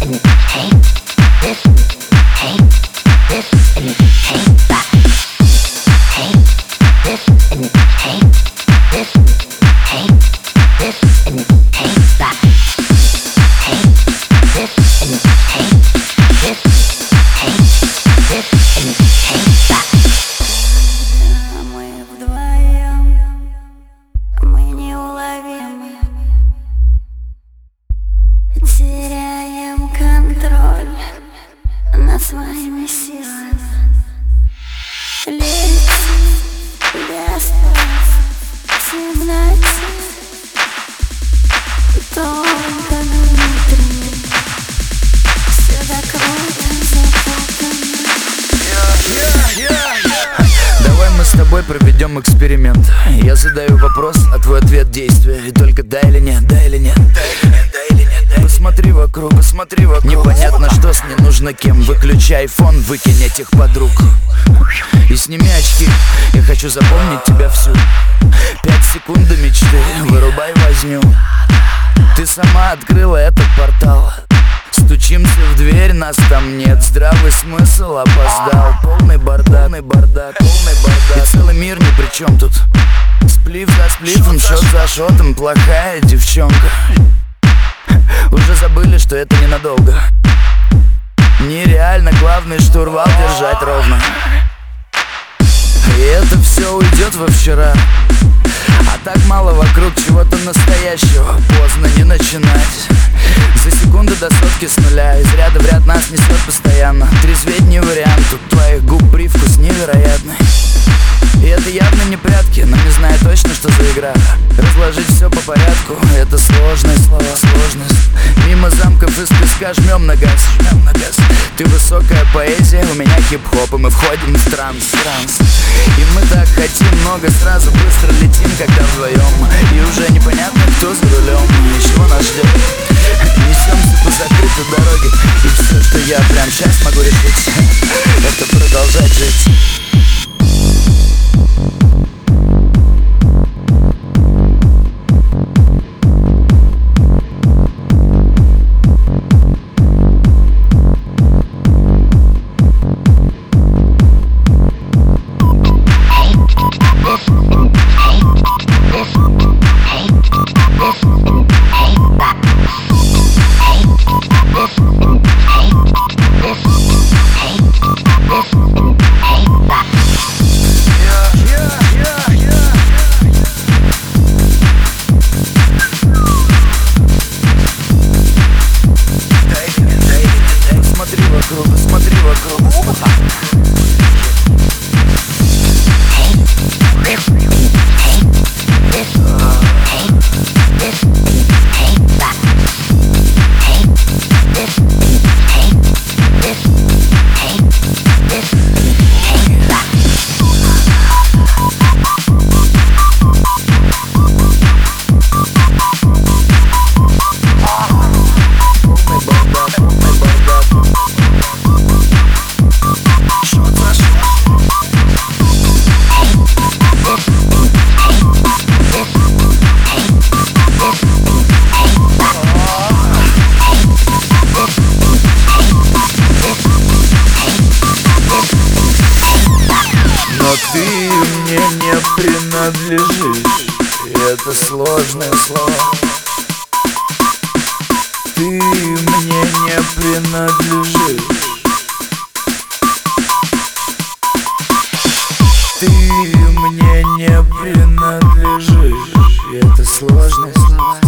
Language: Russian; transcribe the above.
Hey. своими силами Летит без темноте Только внутренне Все до крови заплатано мы с тобой проведем эксперимент. Я задаю вопрос, а твой ответ действие. И только да или нет, да или нет, Посмотри вокруг, посмотри вокруг. Непонятно, что с ней нужно кем. Выключай фон, выкинь этих подруг. И сними очки. Я хочу запомнить тебя всю. Пять секунд до мечты. Вырубай возню. Ты сама открыла этот портал. Стучимся в дверь, нас там нет. Здравый смысл опоздал. Полный бардак, полный бардак, полный бардак. И целый мир ни при чем тут. Сплив за сплифом, шот за шотом. Плохая девчонка. Уже забыли, что это ненадолго Нереально главный штурвал держать ровно. И это все уйдет во вчера. А так мало вокруг чего-то настоящего. Поздно не начинать. За секунду до сотки с нуля. Из ряда в ряд нас несет постоянно. Трезветь не вариант, тут твоих губ привкус невероятный. И это явно не прятки, но не знаю точно, что за игра. Разложить все по порядку, это сложность, слова, сложность. Мимо замков из песка жмем на газ Ты высокая поэзия, у меня хип-хоп, и мы входим в транс, транс И мы так хотим много, сразу быстро летим, когда вдвоем. И уже непонятно, кто за рулем, ничего нас ждет Несемся не принадлежишь. Это сложное слово. Ты мне не принадлежишь. Ты мне не принадлежишь. Это сложное слово